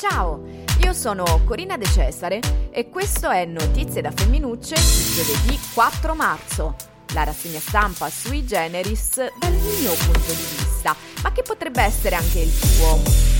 Ciao, io sono Corina De Cesare e questo è Notizie da Femminucce di giovedì 4 marzo. La rassegna stampa sui generis dal mio punto di vista, ma che potrebbe essere anche il tuo.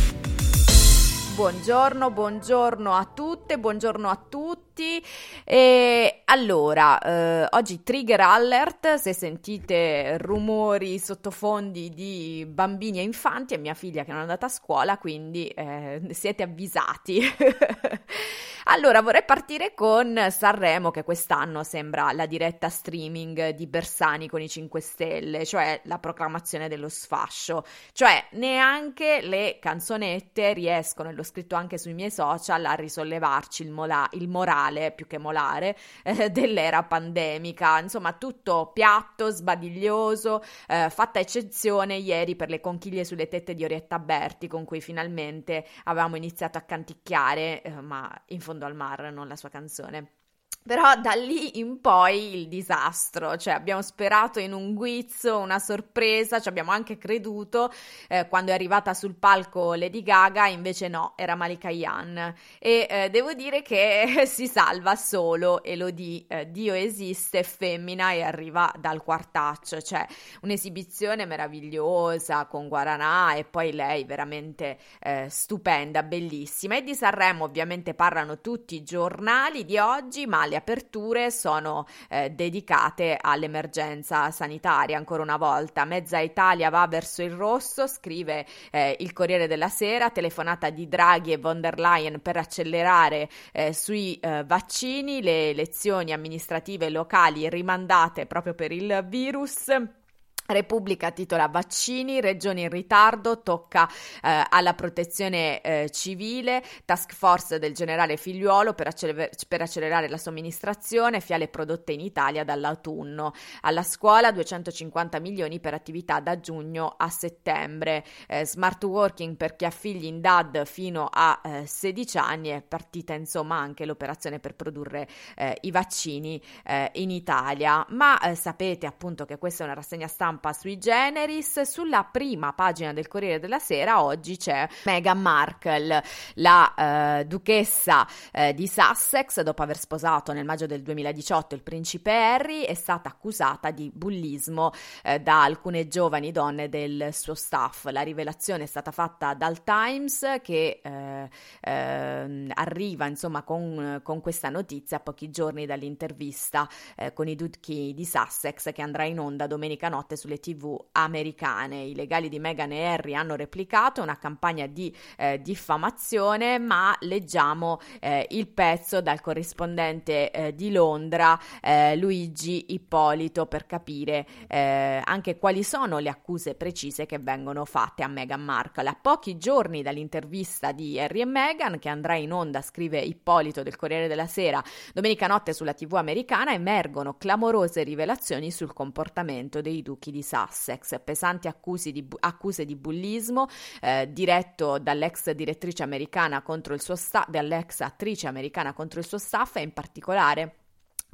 Buongiorno, buongiorno a tutte, buongiorno a tutti. E allora, eh, oggi trigger alert, se sentite rumori sottofondi di bambini e infanti, è mia figlia che non è andata a scuola, quindi eh, siete avvisati. Allora, vorrei partire con Sanremo, che quest'anno sembra la diretta streaming di Bersani con i 5 Stelle, cioè la proclamazione dello sfascio. Cioè, neanche le canzonette riescono, e l'ho scritto anche sui miei social, a risollevarci il, mola- il morale, più che molare, eh, dell'era pandemica. Insomma, tutto piatto, sbadiglioso, eh, fatta eccezione ieri per le conchiglie sulle tette di Orietta Berti, con cui finalmente avevamo iniziato a canticchiare, eh, ma in fondo al mar, non la sua canzone. Però da lì in poi il disastro, cioè abbiamo sperato in un guizzo, una sorpresa, ci abbiamo anche creduto eh, quando è arrivata sul palco Lady Gaga, invece no, era Malika Yan e eh, devo dire che si salva solo Elodie, eh, Dio esiste, femmina e arriva dal quartaccio, cioè un'esibizione meravigliosa con Guaranà e poi lei veramente eh, stupenda, bellissima. E di Sanremo ovviamente parlano tutti i giornali di oggi, ma le aperture sono eh, dedicate all'emergenza sanitaria ancora una volta. Mezza Italia va verso il rosso, scrive eh, il Corriere della Sera, telefonata di Draghi e von der Leyen per accelerare eh, sui eh, vaccini, le elezioni amministrative locali rimandate proprio per il virus. Repubblica titola Vaccini, regioni in ritardo, tocca eh, alla protezione eh, civile, task force del generale Figliuolo per, acceler- per, accelerare la somministrazione, fiale prodotte in Italia dall'autunno. Alla scuola 250 milioni per attività da giugno a settembre. Eh, smart working per chi ha figli in DAD fino a 16 eh, anni è partita insomma anche l'operazione per produrre eh, i vaccini eh, in Italia. Ma sapete appunto che questa è una rassegna stampa stampa sui generis. Sulla prima pagina del Corriere della Sera oggi c'è Meghan Markle, la eh, duchessa eh, di Sussex, dopo aver sposato nel maggio del 2018 il principe Harry, è stata accusata di bullismo eh, da alcune giovani donne del suo staff. La rivelazione è stata fatta dal Times che eh, ehm, arriva insomma con, con, questa notizia a pochi giorni dall'intervista eh, con i duchi di Sussex che andrà in onda domenica notte sulle tv americane. I legali di Meghan e Harry hanno replicato una campagna di eh, diffamazione, ma leggiamo eh, il pezzo dal corrispondente eh, di Londra, eh, Luigi Ippolito, per capire eh, anche quali sono le accuse precise che vengono fatte a Meghan Markle. A pochi giorni dall'intervista di Harry e Meghan, che andrà in onda, scrive Ippolito del Corriere della Sera, domenica notte sulla tv americana, emergono clamorose rivelazioni sul comportamento dei duchi di Sussex, pesanti di, accuse di bullismo eh, diretto dall'ex direttrice americana contro il suo staff, dall'ex attrice americana contro il suo staff e in particolare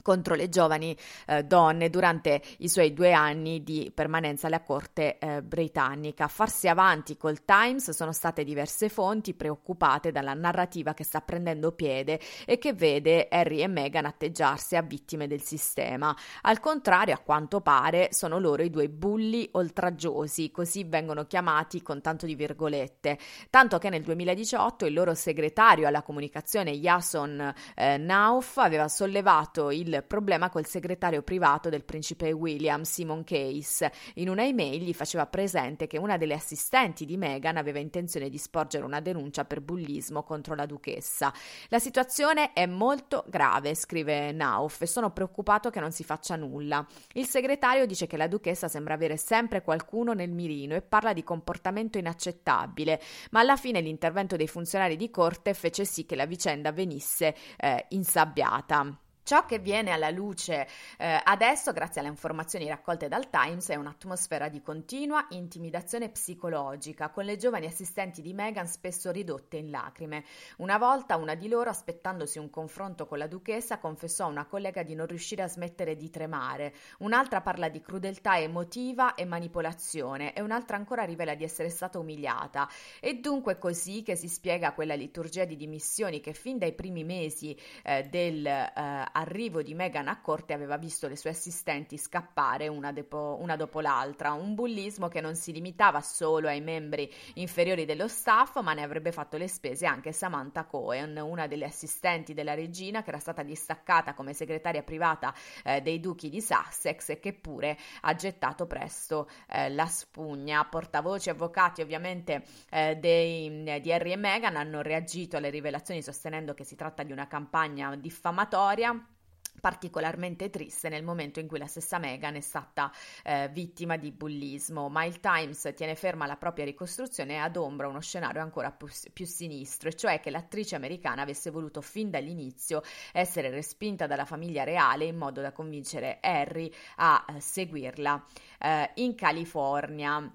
contro le giovani eh, donne durante i suoi due anni di permanenza alla corte eh, britannica. farsi avanti col Times sono state diverse fonti preoccupate dalla narrativa che sta prendendo piede e che vede Harry e Meghan atteggiarsi a vittime del sistema. Al contrario, a quanto pare, sono loro i due bulli oltraggiosi, così vengono chiamati con tanto di virgolette, tanto che nel 2018 il loro segretario alla comunicazione Jason eh, Nauf aveva sollevato il problema col segretario privato del principe William, Simon Case. In una email gli faceva presente che una delle assistenti di Meghan aveva intenzione di sporgere una denuncia per bullismo contro la duchessa. La situazione è molto grave, scrive Nauf, e sono preoccupato che non si faccia nulla. Il segretario dice che la duchessa sembra avere sempre qualcuno nel mirino e parla di comportamento inaccettabile, ma alla fine l'intervento dei funzionari di corte fece sì che la vicenda venisse eh, insabbiata. Ciò che viene alla luce eh, adesso, grazie alle informazioni raccolte dal Times, è un'atmosfera di continua intimidazione psicologica, con le giovani assistenti di Meghan spesso ridotte in lacrime. Una volta una di loro, aspettandosi un confronto con la duchessa, confessò a una collega di non riuscire a smettere di tremare. Un'altra parla di crudeltà emotiva e manipolazione, e un'altra ancora rivela di essere stata umiliata. E dunque è così che si spiega quella liturgia di dimissioni che fin dai primi mesi eh, del eh, arrivo di Meghan a corte aveva visto le sue assistenti scappare una, depo, una, dopo l'altra, un bullismo che non si limitava solo ai membri inferiori dello staff, ma ne avrebbe fatto le spese anche Samantha Cohen, una delle assistenti della regina che era stata distaccata come segretaria privata eh, dei duchi di Sussex e che pure ha gettato presto eh, la spugna. Portavoci avvocati ovviamente eh, dei, di Harry e Meghan hanno reagito alle rivelazioni sostenendo che si tratta di una campagna diffamatoria particolarmente triste nel momento in cui la stessa Meghan è stata eh, vittima di bullismo, ma il Times tiene ferma la propria ricostruzione e adombra uno scenario ancora più, più sinistro, e cioè che l'attrice americana avesse voluto fin dall'inizio essere respinta dalla famiglia reale in modo da convincere Harry a eh, seguirla eh, in California.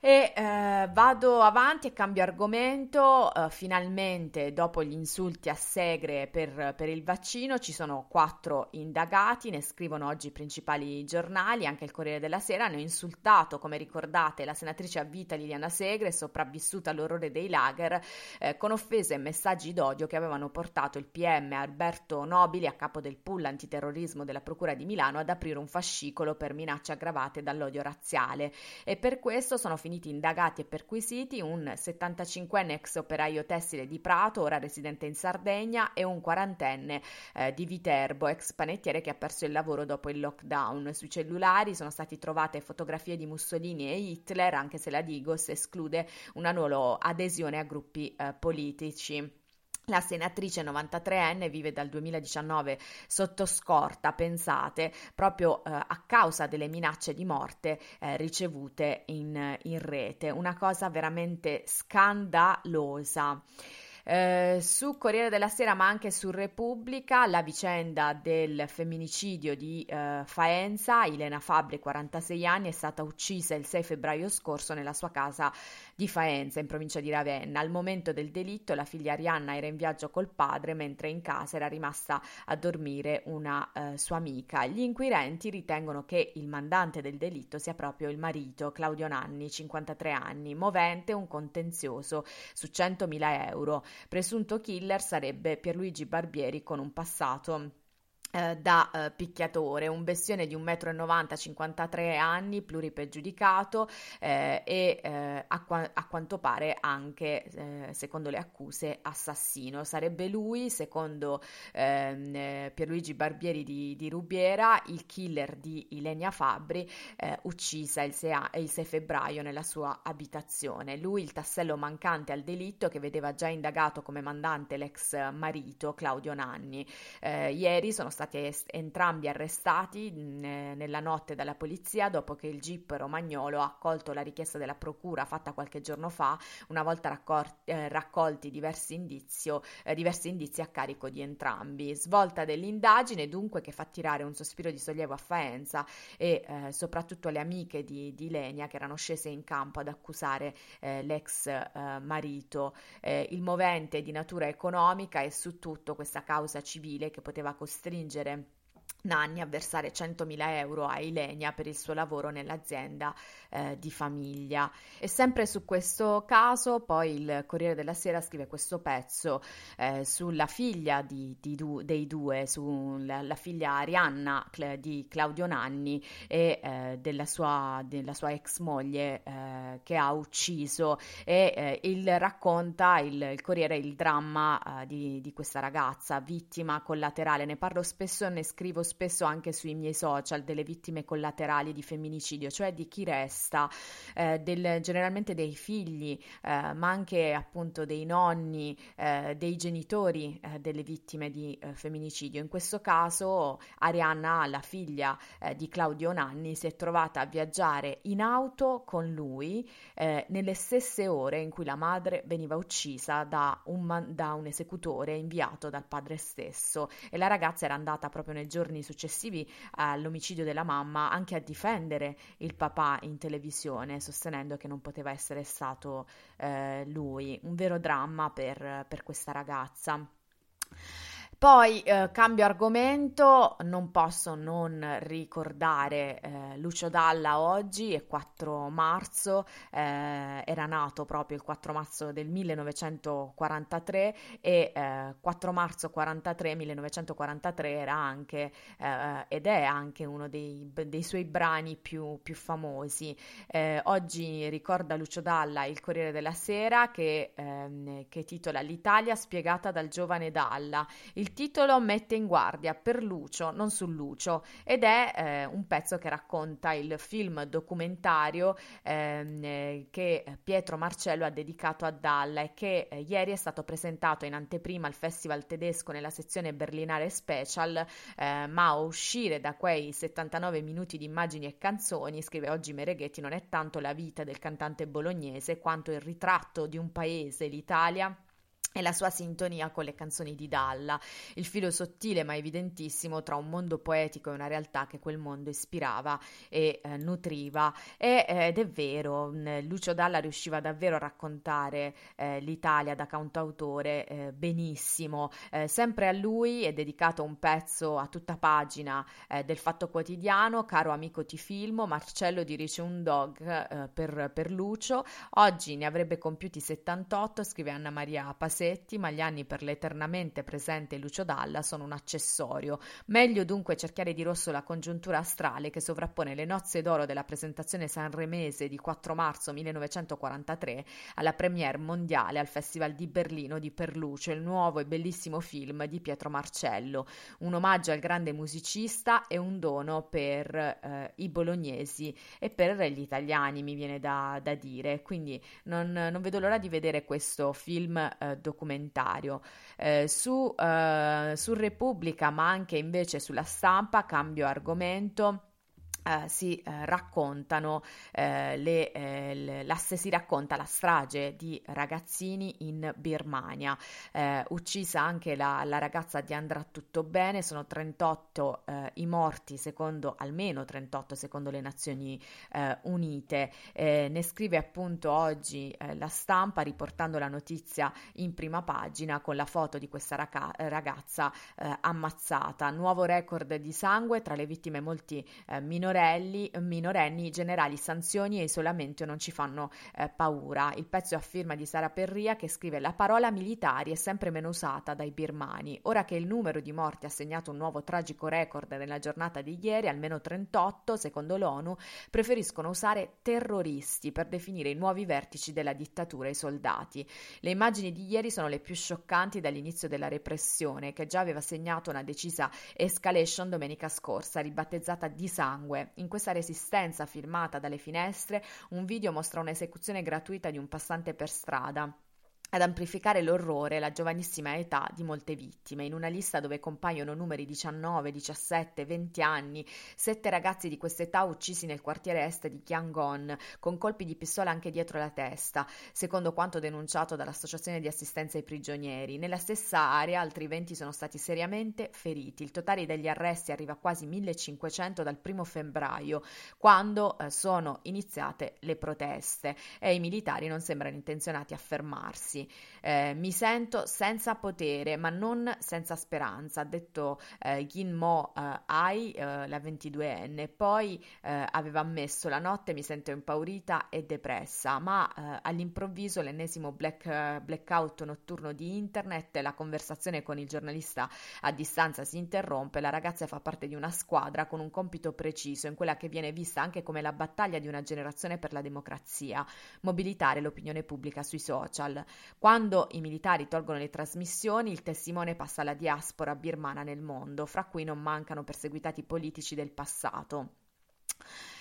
E eh, vado avanti e cambio argomento. Uh, finalmente, dopo gli insulti a Segre per, per, il vaccino, ci sono quattro indagati, ne scrivono oggi i principali giornali, anche il Corriere della Sera. Hanno insultato, come ricordate, la senatrice a vita Liliana Segre, sopravvissuta all'orrore dei lager, eh, con offese e messaggi d'odio che avevano portato il PM Alberto Nobili, a capo del pool antiterrorismo della Procura di Milano, ad aprire un fascicolo per minacce aggravate dall'odio razziale. E per questo sono finiti finiti indagati e perquisiti un 75enne ex operaio tessile di Prato, ora residente in Sardegna, e un quarantenne eh, di Viterbo, ex panettiere che ha perso il lavoro dopo il lockdown. Sui cellulari sono state trovate fotografie di Mussolini e Hitler, anche se la Digos esclude una loro adesione a gruppi eh, politici. La senatrice 93enne vive dal 2019 sotto scorta, pensate, proprio eh, a causa delle minacce di morte eh, ricevute in, in rete. Una cosa veramente scandalosa. Eh, su Corriere della Sera ma anche su Repubblica la vicenda del femminicidio di eh, Faenza, Elena Fabri, 46 anni, è stata uccisa il 6 febbraio scorso nella sua casa di Faenza in provincia di Ravenna. Al momento del delitto la figlia Arianna era in viaggio col padre mentre in casa era rimasta a dormire una eh, sua amica. Gli inquirenti ritengono che il mandante del delitto sia proprio il marito Claudio Nanni, 53 anni, movente un contenzioso su 100.000 euro. Presunto killer sarebbe Pierluigi Barbieri con un passato da eh, picchiatore, un bestione di 1,90 m, 53 anni, pluripregiudicato eh, e eh, a, qua- a, quanto pare anche, eh, secondo le accuse, assassino. Sarebbe lui, secondo ehm, eh, Pierluigi Barbieri di, di, Rubiera, il killer di Ilenia Fabri, uccisa il 6, il 6, febbraio nella sua abitazione. Lui il tassello mancante al delitto che vedeva già indagato come mandante l'ex marito Claudio Nanni. ieri sono est- entrambi arrestati mh, mm, nella notte dalla polizia dopo che il GIP romagnolo ha accolto la richiesta della procura fatta qualche giorno fa, una volta raccor- eh, raccolti diversi, indizio, eh, diversi indizi a carico di entrambi. Svolta dell'indagine dunque che fa tirare un sospiro di sollievo a Faenza e eh, soprattutto le amiche di, di, Lenia che erano scese in campo ad accusare eh, l'ex eh, marito. Eh, il movente di natura economica e su tutto questa causa civile che poteva costringere spingere Nanni a versare 100.000 euro a Ilenia per il suo lavoro nell'azienda eh, di famiglia. E sempre su questo caso, poi il Corriere della Sera scrive questo pezzo eh, sulla figlia di, di du, dei due, sulla figlia Arianna di Claudio Nanni e eh, della, sua, della, sua, ex moglie eh, che ha ucciso e eh, il, racconta il, il, Corriere il dramma eh, di, di questa ragazza, vittima collaterale. Ne parlo spesso, ne scrivo spesso anche sui miei social delle vittime collaterali di femminicidio, cioè di chi resta, eh, del, generalmente dei figli, eh, ma anche appunto dei nonni, eh, dei genitori eh, delle vittime di eh, femminicidio. In questo caso Arianna, la figlia di Claudio Nanni, si è trovata a viaggiare in auto con lui nelle stesse ore in cui la madre veniva uccisa da un, da un esecutore inviato dal padre stesso e la ragazza era andata proprio nei giorni successivi all'omicidio della mamma anche a difendere il papà in televisione, sostenendo che non poteva essere stato eh, lui. Un vero dramma per, per questa ragazza. Poi eh, cambio argomento, non posso non ricordare eh, Lucio Dalla oggi, è 4 marzo, eh, era nato proprio il 4 marzo del 1943 e 4 eh, marzo 43, 1943 era anche eh, ed è anche uno dei, dei suoi brani più, più famosi. Eh, oggi ricorda Lucio Dalla il Corriere della Sera che, ehm, che titola L'Italia spiegata dal giovane Dalla. Il il titolo mette in guardia per Lucio, non su Lucio, ed è eh, un pezzo che racconta il film documentario ehm, eh, che Pietro Marcello ha dedicato a Dalla e che eh, ieri è stato presentato in anteprima al Festival tedesco nella sezione berlinare special, eh, ma a uscire da quei 79 minuti di immagini e canzoni, scrive oggi Mereghetti, non è tanto la vita del cantante bolognese quanto il ritratto di un paese, l'Italia, e la sua sintonia con le canzoni di Dalla, il filo sottile ma evidentissimo tra un mondo poetico e una realtà che quel mondo ispirava e eh, nutriva. E, eh, ed è vero, Lucio Dalla riusciva davvero a raccontare eh, l'Italia da cantautore eh, benissimo. Eh, sempre a lui è dedicato un pezzo a tutta pagina del Fatto Quotidiano, caro amico ti filmo, Marcello dirige un dog per, per Lucio, oggi ne avrebbe compiuti 78, scrive Anna Maria Passi Rossetti, ma gli anni per l'eternamente presente Lucio Dalla sono un accessorio. Meglio dunque cerchiare di rosso la congiuntura astrale che sovrappone le nozze d'oro della presentazione sanremese di 4 marzo 1943 alla premiere mondiale al Festival di Berlino di Perluce, il nuovo e bellissimo film di Pietro Marcello, un omaggio al grande musicista e un dono per eh, i bolognesi e per gli italiani, mi viene da, da dire. Quindi non, non, vedo l'ora di vedere questo film eh, documentario. Eh, su, eh, su Repubblica, ma anche invece sulla stampa, cambio argomento eh, si eh, raccontano eh, le, eh, la, si racconta la strage di ragazzini in Birmania. Uccisa anche la, la, ragazza di Andrà tutto bene, sono 38 eh, i morti, secondo almeno 38 secondo le Nazioni Unite. ne scrive appunto oggi la stampa riportando la notizia in prima pagina con la foto di questa raca- ragazza ammazzata. Nuovo record di sangue tra le vittime molti minorenni minorenni, minorenni generali sanzioni e isolamento non ci fanno eh, paura. Il pezzo a di Sara Perria che scrive la parola militari è sempre meno usata dai birmani. Ora che il numero di morti ha segnato un nuovo tragico record nella giornata di ieri, almeno 38, secondo l'ONU, preferiscono usare terroristi per definire i nuovi vertici della dittatura e i soldati. Le immagini di ieri sono le più scioccanti dall'inizio della repressione, che già aveva segnato una decisa escalation domenica scorsa, ribattezzata di sangue, in questa resistenza filmata dalle finestre, un video mostra un'esecuzione gratuita di un passante per strada ad amplificare l'orrore la giovanissima età di molte vittime. In una lista dove compaiono numeri 19, 17, 20 anni, sette ragazzi di quest'età uccisi nel quartiere est di Yangon, con colpi di pistola anche dietro la testa, secondo quanto denunciato dall'Associazione di assistenza ai prigionieri. Nella stessa area altri 20 sono stati seriamente feriti. Il totale degli arresti arriva a quasi 1500 dal primo febbraio, quando eh, sono iniziate le proteste e i militari non sembrano intenzionati a fermarsi ragazzi, eh, mi sento senza potere ma non senza speranza, ha detto eh, Gin Mo eh, Ai, eh, la 22enne. Poi eh, aveva ammesso la notte mi sento impaurita e depressa, ma eh, all'improvviso l'ennesimo black, blackout notturno di internet, la conversazione con il giornalista a distanza si interrompe, la ragazza fa parte di una squadra con un compito preciso, in quella che viene vista anche come la battaglia di una generazione per la democrazia, mobilitare l'opinione pubblica sui social. Quando i militari tolgono le trasmissioni, il testimone passa alla diaspora birmana nel mondo, fra cui non mancano perseguitati politici del passato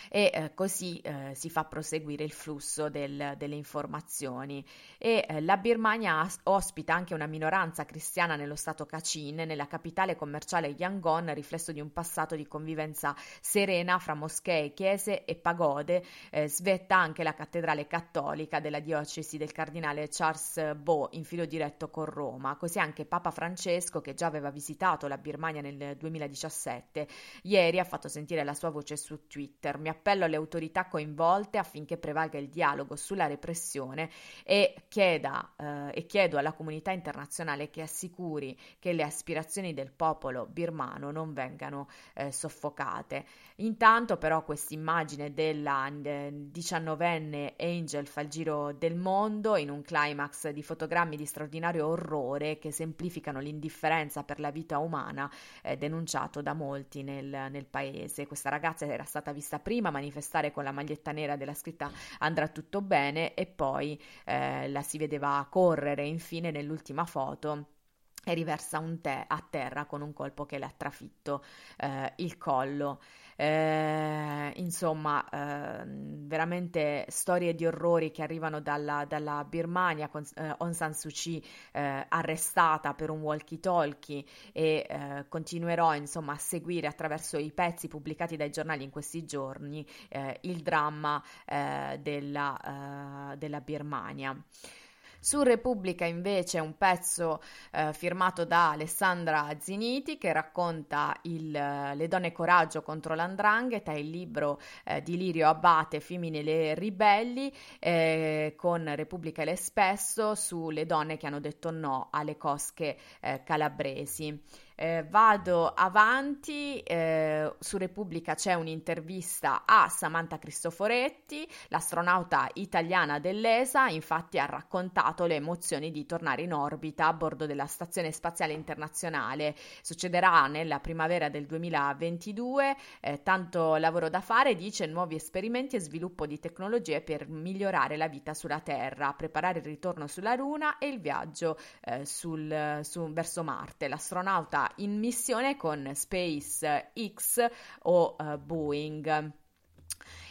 e eh, così eh, si fa proseguire il flusso del, delle informazioni. E eh, la Birmania ospita anche una minoranza cristiana nello stato Kachin, nella capitale commerciale Yangon, riflesso di un passato di convivenza serena fra moschee, chiese e pagode. Eh, svetta anche la cattedrale cattolica della diocesi del cardinale Charles Bo in filo diretto con Roma, così anche Papa Francesco, che già aveva visitato la Birmania nel 2017, ieri ha fatto sentire la sua voce su Twitter. Mi appello alle autorità coinvolte affinché prevalga il dialogo sulla repressione e, chieda, eh, e chiedo alla comunità internazionale che assicuri che le aspirazioni del popolo birmano non vengano eh, soffocate. Intanto però questa immagine della eh, diciannovenne Angel fa il giro del mondo in un climax di fotogrammi di straordinario orrore che semplificano l'indifferenza per la vita umana eh, denunciato da molti nel, nel paese. Questa ragazza era stata vista prima manifestare con la maglietta nera della scritta andrà tutto bene e poi eh, la si vedeva correre infine nell'ultima foto e riversa un tè a terra con un colpo che le ha trafitto eh, il collo. Eh, insomma, eh, veramente storie di orrori che arrivano dalla, dalla Birmania con eh, Aung San Suu Kyi eh, arrestata per un walkie-talkie e eh, continuerò insomma a seguire attraverso i pezzi pubblicati dai giornali in questi giorni eh, il dramma della, della Birmania. Su Repubblica invece un pezzo eh, firmato da Alessandra Ziniti che racconta il, Le donne coraggio contro l'andrangheta, il libro eh, di Lirio Abate Femmine le ribelli eh, con Repubblica l'Espesso sulle donne che hanno detto no alle cosche eh, calabresi. Eh, vado avanti, eh, su Repubblica c'è un'intervista a Samantha Cristoforetti, l'astronauta italiana dell'ESA, infatti ha raccontato le emozioni di tornare in orbita a bordo della Stazione Spaziale Internazionale. Succederà nella primavera del 2022, eh, tanto lavoro da fare, dice nuovi esperimenti e sviluppo di tecnologie per migliorare la vita sulla Terra, preparare il ritorno sulla Luna e il viaggio eh, sul, su, verso Marte. L'astronauta in missione con SpaceX o uh, Boeing.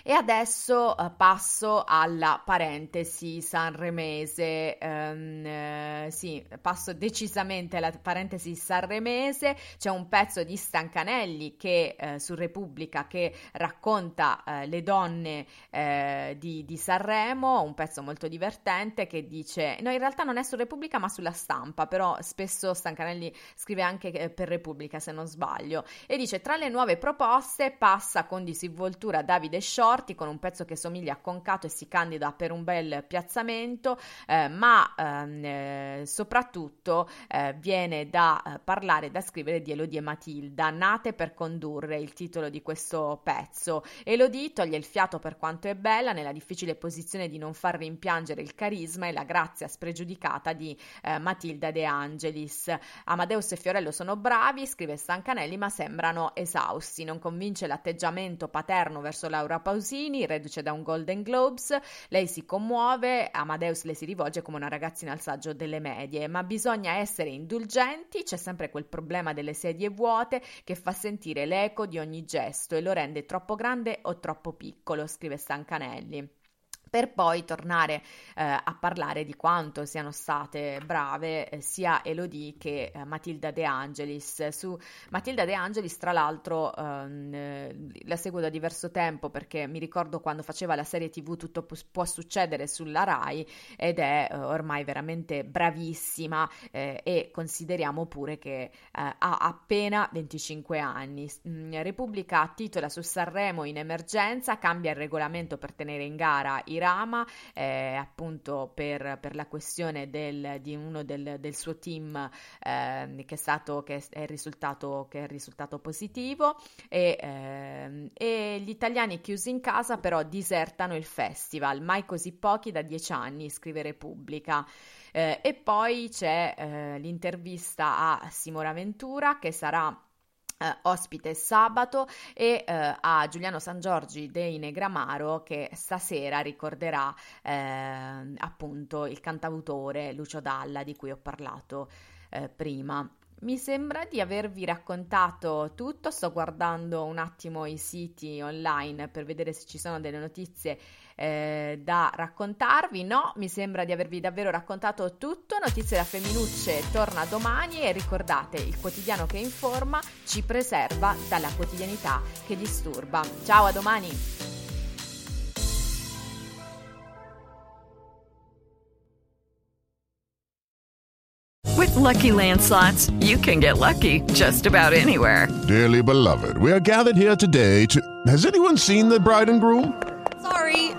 E adesso uh, passo alla parentesi sanremese. Um, eh, sì, passo decisamente alla parentesi sanremese. C'è un pezzo di Stancanelli che eh, su Repubblica che racconta eh, le donne eh, di, di, Sanremo, un pezzo molto divertente che dice: No, in realtà non è su Repubblica, ma sulla stampa. Però spesso Stancanelli scrive anche eh, per Repubblica, se non sbaglio. E dice: Tra le nuove proposte passa con disinvoltura Davide Short forti con un pezzo che somiglia a Concato e si candida per un bel piazzamento, eh, ma ehm, eh, soprattutto eh, viene da eh, parlare, da scrivere di Elodie e Matilda, nate per condurre il titolo di questo pezzo. Elodie toglie il fiato per quanto è bella nella difficile posizione di non far rimpiangere il carisma e la grazia spregiudicata di eh, Matilda De Angelis. Amadeus e Fiorello sono bravi, scrive Stancanelli, ma sembrano esausti. Non convince l'atteggiamento paterno verso Laura Pausini Pausini, reduce da un Golden Globes, lei si commuove, Amadeus le si rivolge come una ragazzina al saggio delle medie, ma bisogna essere indulgenti, c'è sempre quel problema delle sedie vuote che fa sentire l'eco di ogni gesto e lo rende troppo grande o troppo piccolo, scrive Stancanelli per poi tornare eh, a parlare di quanto siano state brave eh, sia Elodie che eh, Matilda De Angelis. Su Matilda De Angelis, tra l'altro, ehm, eh, la seguo da diverso tempo perché mi ricordo quando faceva la serie TV Tutto pu- può succedere sulla Rai ed è eh, ormai veramente bravissima eh, e consideriamo pure che ha appena 25 anni. Mm, Repubblica titola su Sanremo in emergenza, cambia il regolamento per tenere in gara i Rama, eh, appunto per, per, la questione del, di uno del, del suo team eh, che, è stato, che è risultato, che è risultato positivo e, eh, e gli italiani chiusi in casa però disertano il festival, mai così pochi da dieci anni, scrive Repubblica. Eh, e poi c'è eh, l'intervista a Simona Ventura che sarà Uh, ospite sabato e uh, a Giuliano San Giorgi dei Negramaro che stasera ricorderà uh, appunto il cantautore Lucio Dalla di cui ho parlato prima. Mi sembra di avervi raccontato tutto, sto guardando un attimo i siti online per vedere se ci sono delle notizie eh, da raccontarvi. No, mi sembra di avervi davvero raccontato tutto. Notizie da Femminucce torna domani e ricordate, il quotidiano che informa ci preserva dalla quotidianità che disturba. Ciao, a domani! With lucky landslots, you can get lucky just about anywhere. Dearly beloved, we are gathered here today to. Has anyone seen the bride and groom?